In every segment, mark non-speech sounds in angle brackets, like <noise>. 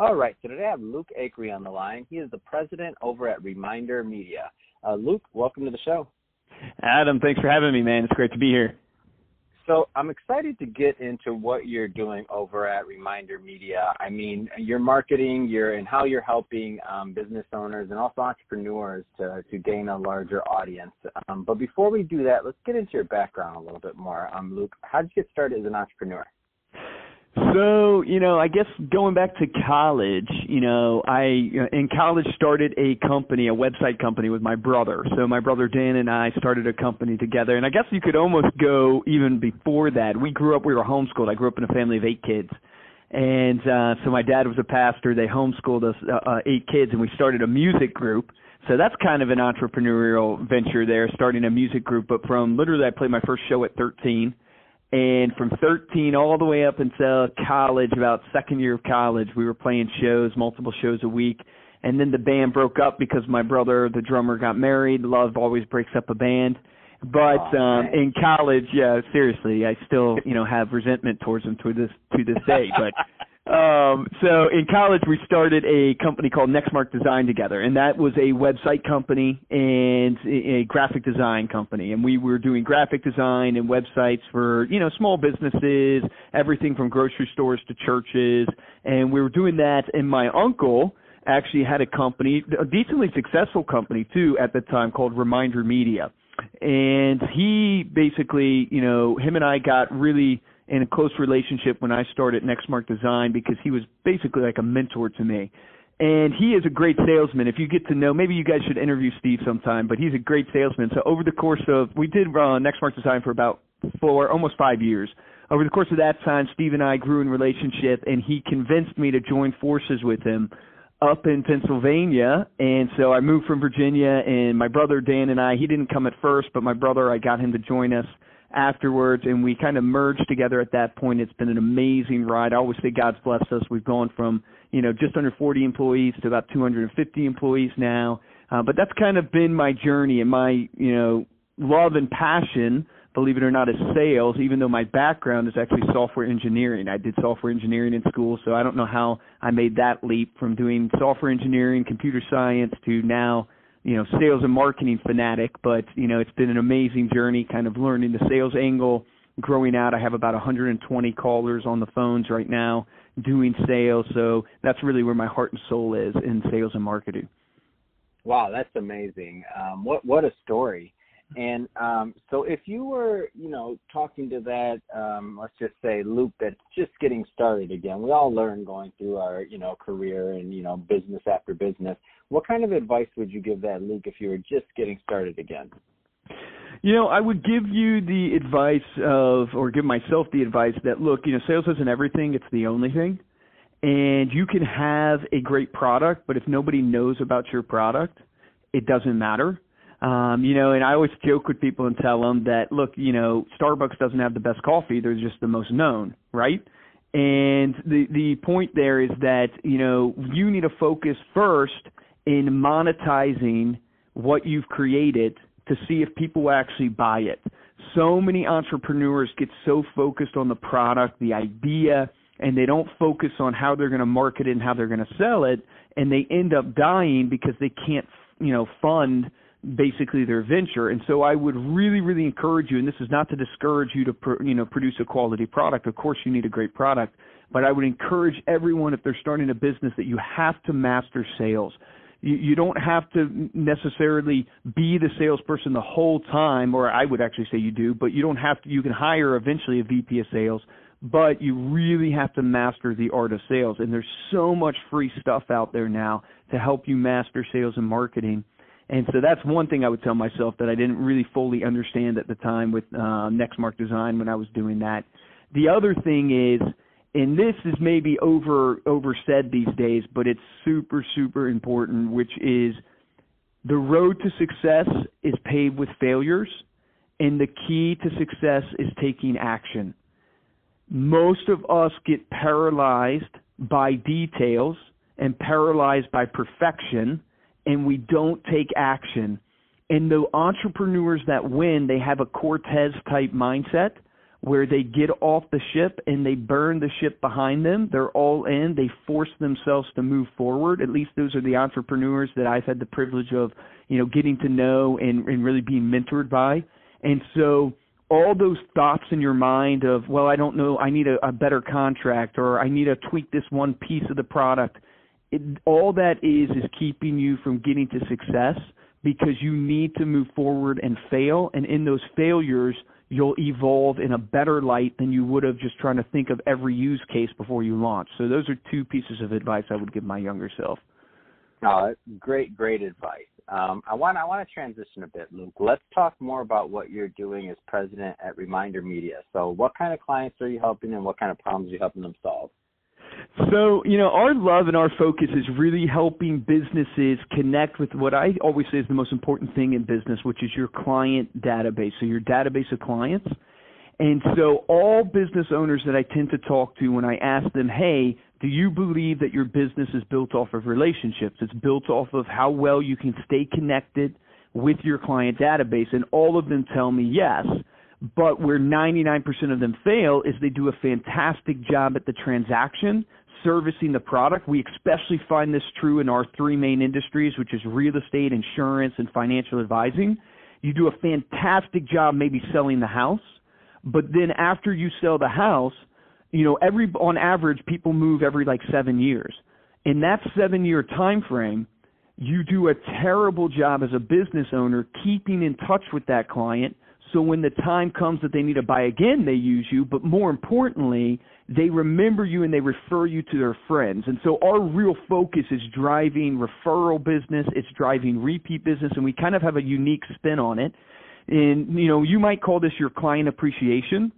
All right, so today I have Luke Acree on the line. He is the president over at Reminder Media. Uh, Luke, welcome to the show. Adam, thanks for having me, man. It's great to be here. So I'm excited to get into what you're doing over at Reminder Media. I mean, your marketing, your and how you're helping um, business owners and also entrepreneurs to to gain a larger audience. Um, but before we do that, let's get into your background a little bit more. Um, Luke, how did you get started as an entrepreneur? So, you know, I guess going back to college, you know, I in college started a company, a website company with my brother. So my brother Dan and I started a company together. And I guess you could almost go even before that. We grew up, we were homeschooled. I grew up in a family of eight kids. And uh so my dad was a pastor. They homeschooled us uh, uh, eight kids and we started a music group. So that's kind of an entrepreneurial venture there, starting a music group. But from literally, I played my first show at 13 and from 13 all the way up until college, about second year of college, we were playing shows, multiple shows a week. And then the band broke up because my brother, the drummer, got married. Love always breaks up a band. But oh, um in college, yeah, seriously, I still, you know, have resentment towards him to this to this day. But um, so in college, we started a company called Nextmark Design together, and that was a website company and a, graphic design company. And we were doing graphic design and websites for you know small businesses, everything from grocery stores to churches. And we were doing that. And my uncle actually had a company, a decently successful company too at the time called Reminder Media. And he basically, you know, him and I got really in a close relationship when I started Nextmark Design because he was basically like a mentor to me. And he is a great salesman. If you get to know, maybe you guys should interview Steve sometime, but he's a great salesman. So over the course of, we did uh, Nextmark Design for about four, almost five years. Over the course of that time, Steve and I grew in relationship, and he convinced me to join forces with him up in Pennsylvania. And so I moved from Virginia, and my brother Dan and I, he didn't come at first, but my brother, I got him to join us afterwards, and we kind of merged together at that point. It's been an amazing ride. I always say God's blessed us. We've gone from you know just under 40 employees to about 250 employees now. Uh, but that's kind of been my journey and my you know love and passion. Believe it or not, is sales. Even though my background is actually software engineering, I did software engineering in school, so I don't know how I made that leap from doing software engineering, computer science to now you know sales and marketing fanatic, but you know it's been an amazing journey, kind of learning the sales angle, growing out. I have about 120 callers on the phones right now doing sales, so that's really where my heart and soul is in sales and marketing. Wow, that's amazing. Um, what what a story. And um, so, if you were, you know, talking to that, um, let's just say Luke, that's just getting started again. We all learn going through our, you know, career and you know, business after business. What kind of advice would you give that Luke if you were just getting started again? You know, I would give you the advice of, or give myself the advice that, look, you know, sales isn't everything; it's the only thing. And you can have a great product, but if nobody knows about your product, it doesn't matter um, you know, and I always joke with people and tell them that, look, you know, Starbucks doesn't have the best coffee; they're just the most known, right? And the the point there is that you know you need to focus first in monetizing what you've created to see if people actually buy it. So many entrepreneurs get so focused on the product, the idea, and they don't focus on how they're going to market it and how they're going to sell it, and they end up dying because they can't, you know, fund basically their venture. And so I would really, really encourage you, and this is not to discourage you to, you know, produce a quality product. Of course, you need a great product, but I would encourage everyone if they're starting a business that you have to master sales. You, you don't have to necessarily be the salesperson the whole time, or I would actually say you do, but you don't have to. You can hire eventually a VP of sales, but you really have to master the art of sales. And there's so much free stuff out there now to help you master sales and marketing and so that's one thing I would tell myself that I didn't really fully understand at the time with uh, Nextmark Design when I was doing that. The other thing is and this is maybe over oversaid these days, but it's super super important, which is the road to success is paved with failures, and the key to success is taking action. Most of us get paralyzed by details and paralyzed by perfection, and we don't take action. And the entrepreneurs that win, they have a Cortez type mindset where they get off the ship and they burn the ship behind them. They're all in. They force themselves to move forward. At least those are the entrepreneurs that I've had the privilege of, you know, getting to know and, and really being mentored by. And so all those thoughts in your mind of, well, I don't know, I need a, a better contract or I need to tweak this one piece of the product. It, all that is is keeping you from getting to success because you need to move forward and fail. And in those failures, you'll evolve in a better light than you would have just trying to think of every use case before you launch. So those are two pieces of advice I would give my younger self. Oh, great, great advice. Um, I want I want to transition a bit, Luke. Let's talk more about what you're doing as president at Reminder Media. So, what kind of clients are you helping, and what kind of problems are you helping them solve? So, you know, our love and our focus is really helping businesses connect with what I always say is the most important thing in business, which is your client database. So, your database of clients. And so, all business owners that I tend to talk to when I ask them, hey, do you believe that your business is built off of relationships? It's built off of how well you can stay connected with your client database. And all of them tell me yes. But where 99% of them fail is they do a fantastic job at the transaction, servicing the product. We especially find this true in our three main industries, which is real estate, insurance, and financial advising. You do a fantastic job maybe selling the house, but then after you sell the house, you know, every on average people move every like 7 years. In that 7-year time frame, you do a terrible job as a business owner keeping in touch with that client so when the time comes that they need to buy again, they use you. But more importantly, they remember you and they refer you to their friends. And so our real focus is driving referral business. It's driving repeat business, and we kind of have a unique spin on it. And you know, you might call this your client appreciation.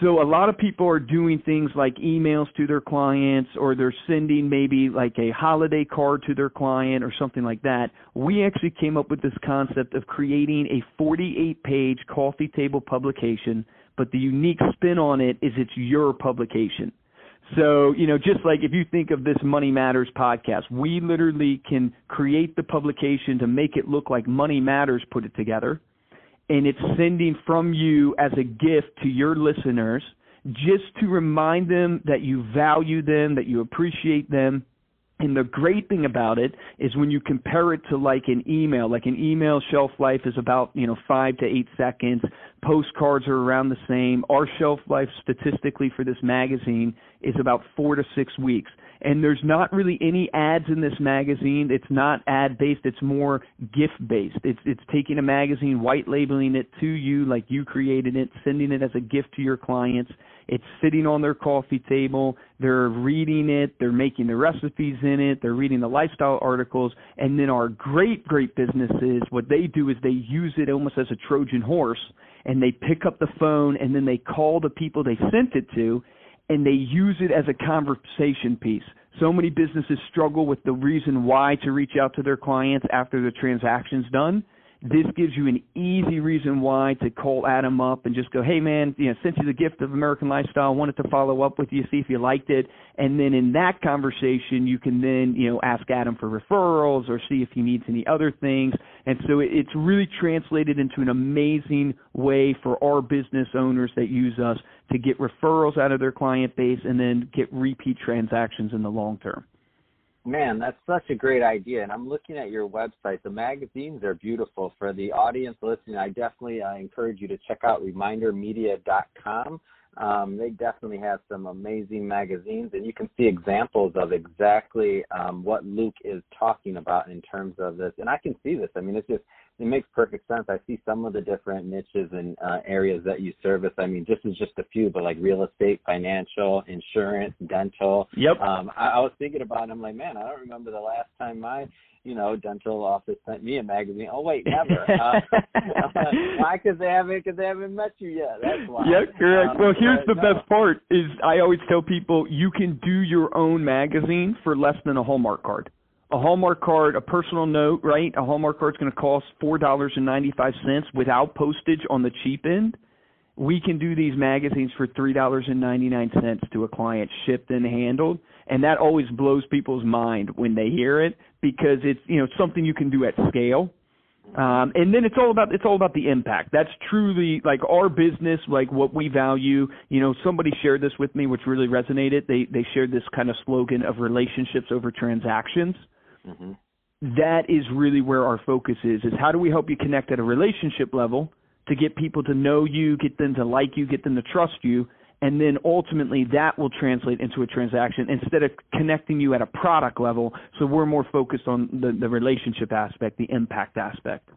So a lot of people are doing things like emails to their clients or they're sending maybe like a holiday card to their client or something like that. We actually came up with this concept of creating a 48 page coffee table publication, but the unique spin on it is it's your publication. So, you know, just like if you think of this Money Matters podcast, we literally can create the publication to make it look like Money Matters put it together and it's sending from you as a gift to your listeners just to remind them that you value them, that you appreciate them. And the great thing about it is when you compare it to like an email, like an email shelf life is about, you know, five to eight seconds. Postcards are around the same. Our shelf life statistically for this magazine is about four to six weeks and there's not really any ads in this magazine. It's not ad based. It's more gift based. It's it's taking a magazine, white labeling it to you like you created it, sending it as a gift to your clients. It's sitting on their coffee table. They're reading it. They're making the recipes in it. They're reading the lifestyle articles. And then our great, great businesses, what they do is they use it almost as a Trojan horse and they pick up the phone and then they call the people they sent it to and they use it as a conversation piece. So many businesses struggle with the reason why to reach out to their clients after the transaction's done this gives you an easy reason why to call Adam up and just go, hey man, you know, sent you the gift of American Lifestyle, wanted to follow up with you, see if you liked it, and then in that conversation you can then you know ask Adam for referrals or see if he needs any other things, and so it's really translated into an amazing way for our business owners that use us to get referrals out of their client base and then get repeat transactions in the long term. Man, that's such a great idea. And I'm looking at your website. The magazines are beautiful. For the audience listening, I definitely uh, encourage you to check out remindermedia.com. Um, they definitely have some amazing magazines, and you can see examples of exactly um, what Luke is talking about in terms of this. And I can see this. I mean, it's just it makes perfect sense. I see some of the different niches and uh, areas that you service. I mean, this is just a few, but like real estate, financial, insurance, dental. Yep. Um, I, I was thinking about. It, I'm like, man, I don't remember the last time my you know, dental office sent me a magazine. Oh wait, never. <laughs> Uh, <laughs> why? Because they haven't because they haven't met you yet. That's why. Yeah, correct. Um, well, here's the no. best part: is I always tell people you can do your own magazine for less than a Hallmark card. A Hallmark card, a personal note, right? A Hallmark card's going to cost four dollars and ninety five cents without postage on the cheap end. We can do these magazines for three dollars and ninety nine cents to a client, shipped and handled, and that always blows people's mind when they hear it because it's you know something you can do at scale. Um, and then it's all about it's all about the impact. That's truly like our business, like what we value. You know, somebody shared this with me, which really resonated. They they shared this kind of slogan of relationships over transactions. Mm-hmm. That is really where our focus is. Is how do we help you connect at a relationship level to get people to know you, get them to like you, get them to trust you, and then ultimately that will translate into a transaction instead of connecting you at a product level. So we're more focused on the, the relationship aspect, the impact aspect.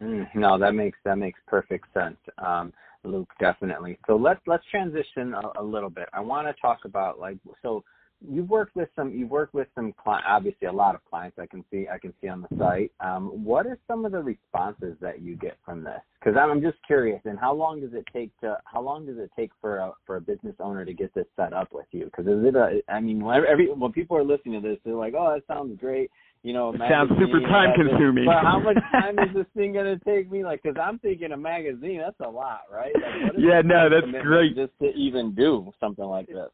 Mm, no, that makes that makes perfect sense, um, Luke. Definitely. So let's let's transition a, a little bit. I want to talk about like so you've worked with some you've worked with some cli- obviously a lot of clients I can see I can see on the site. Um, what are some of the responses that you get from this? Because I'm, I'm just curious. And how long does it take to how long does it take for a for a business owner to get this set up with you? Because is it a I mean when every when people are listening to this they're like oh that sounds great. You know, It sounds super time consuming. But how much <laughs> time is this thing gonna take me? Like, because I'm thinking a magazine, that's a lot, right? Like, what is Yeah, no, that's great. Just to even do something like this.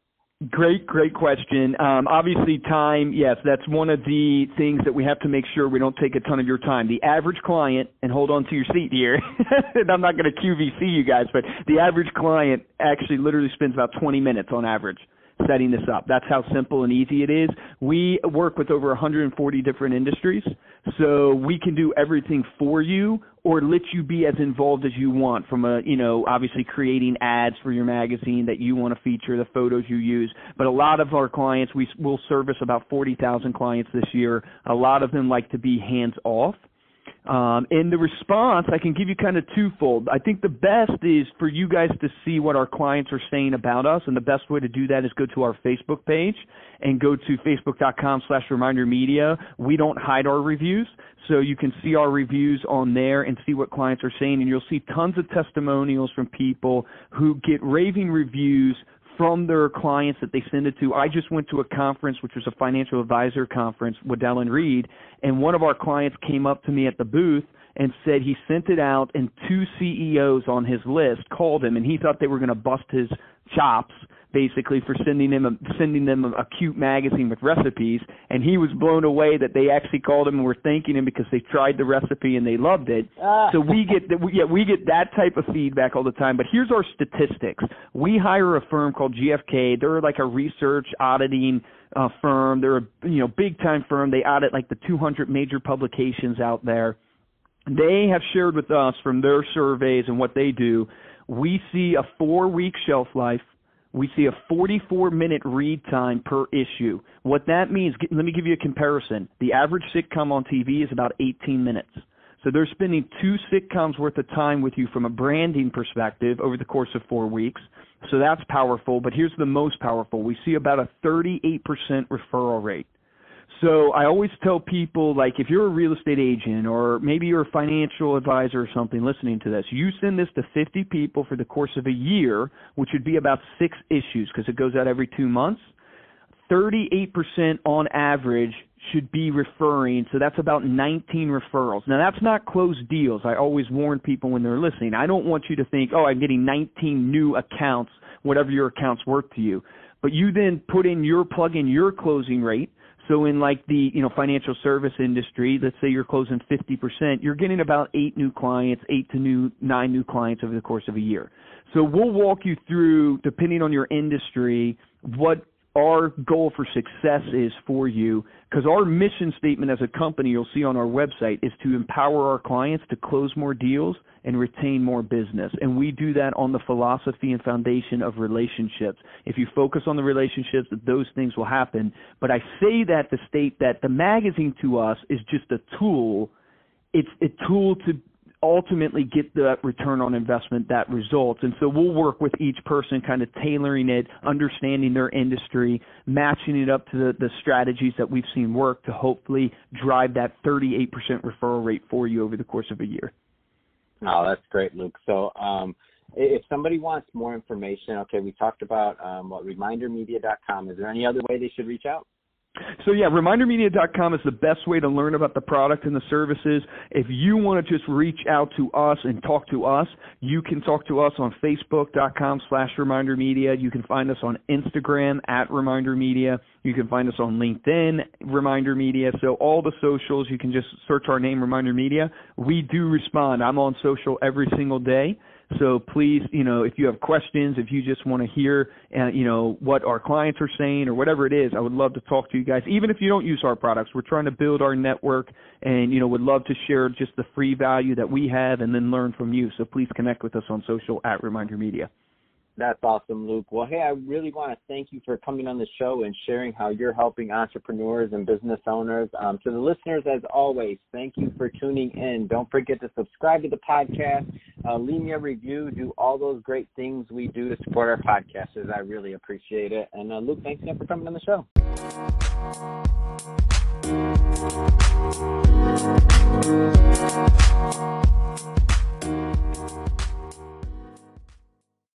Great, great question. Um, obviously, time, yes, that's one of the things that we have to make sure we don't take a ton of your time. The average client, and hold on to your seat here, <laughs> and I'm not going to QVC you guys, but the average client actually literally spends about 20 minutes on average setting this up. That's how simple and easy it is. We work with over 140 different industries, so we can do everything for you or let you be as involved as you want from a, you know, obviously creating ads for your magazine that you want to feature, the photos you use. But a lot of our clients, we will service about 40,000 clients this year. A lot of them like to be hands off. Um, and the response, I can give you kind of twofold. I think the best is for you guys to see what our clients are saying about us, and the best way to do that is go to our Facebook page and go to facebook.com slash reminder media. We don't hide our reviews, so you can see our reviews on there and see what clients are saying, and you'll see tons of testimonials from people who get raving reviews from their clients that they send it to. I just went to a conference, which was a financial advisor conference, Waddell and Reed, and one of our clients came up to me at the booth and said he sent it out, and two CEOs on his list called him, and he thought they were going to bust his chops basically for sending him a, sending them a, a cute magazine with recipes and he was blown away that they actually called him and were thanking him because they tried the recipe and they loved it. Ah. so we get that we, yeah we get that type of feedback all the time. But here's our statistics. We hire a firm called GFK they're like a research auditing uh, firm. They're a you know big time firm. They audit like the 200 major publications out there. They have shared with us from their surveys and what they do. We see a 4 week shelf life we see a 44 minute read time per issue. What that means, let me give you a comparison. The average sitcom on TV is about 18 minutes. So they're spending two sitcoms worth of time with you from a branding perspective over the course of four weeks. So that's powerful. But here's the most powerful. We see about a 38% referral rate. So I always tell people like if you're a real estate agent or maybe you're a financial advisor or something listening to this, you send this to 50 people for the course of a year, which would be about 6 issues because it goes out every 2 months. 38% on average should be referring, so that's about 19 referrals. Now that's not closed deals. I always warn people when they're listening. I don't want you to think, "Oh, I'm getting 19 new accounts, whatever your account's worth to you." But you then put in your plug in your closing rate so in like the you know financial service industry, let's say you're closing 50%, you're getting about eight new clients, eight to new nine new clients over the course of a year. So we'll walk you through, depending on your industry, what our goal for success is for you because our mission statement as a company you'll see on our website is to empower our clients to close more deals and retain more business and we do that on the philosophy and foundation of relationships if you focus on the relationships those things will happen but i say that to state that the magazine to us is just a tool it's a tool to ultimately get that return on investment that results. And so we'll work with each person, kind of tailoring it, understanding their industry, matching it up to the, the strategies that we've seen work to hopefully drive that 38% referral rate for you over the course of a year. Oh, that's great, Luke. So, um, if somebody wants more information, okay, we talked about um, what remindermedia.com. Is there any other way they should reach out? So yeah, remindermedia.com is the best way to learn about the product and the services. If you want to just reach out to us and talk to us, you can talk to us on facebook.com slash remindermedia. You can find us on Instagram at remindermedia. You can find us on LinkedIn, Reminder Media. So all the socials, you can just search our name, Reminder Media. We do respond. I'm on social every single day. So please, you know, if you have questions, if you just want to hear, uh, you know, what our clients are saying or whatever it is, I would love to talk to you guys. Even if you don't use our products, we're trying to build our network, and you know, would love to share just the free value that we have, and then learn from you. So please connect with us on social at Reminder Media. That's awesome, Luke. Well, hey, I really want to thank you for coming on the show and sharing how you're helping entrepreneurs and business owners. Um, to the listeners, as always, thank you for tuning in. Don't forget to subscribe to the podcast, uh, leave me a review, do all those great things we do to support our podcasters. I really appreciate it. And uh, Luke, thanks again for coming on the show.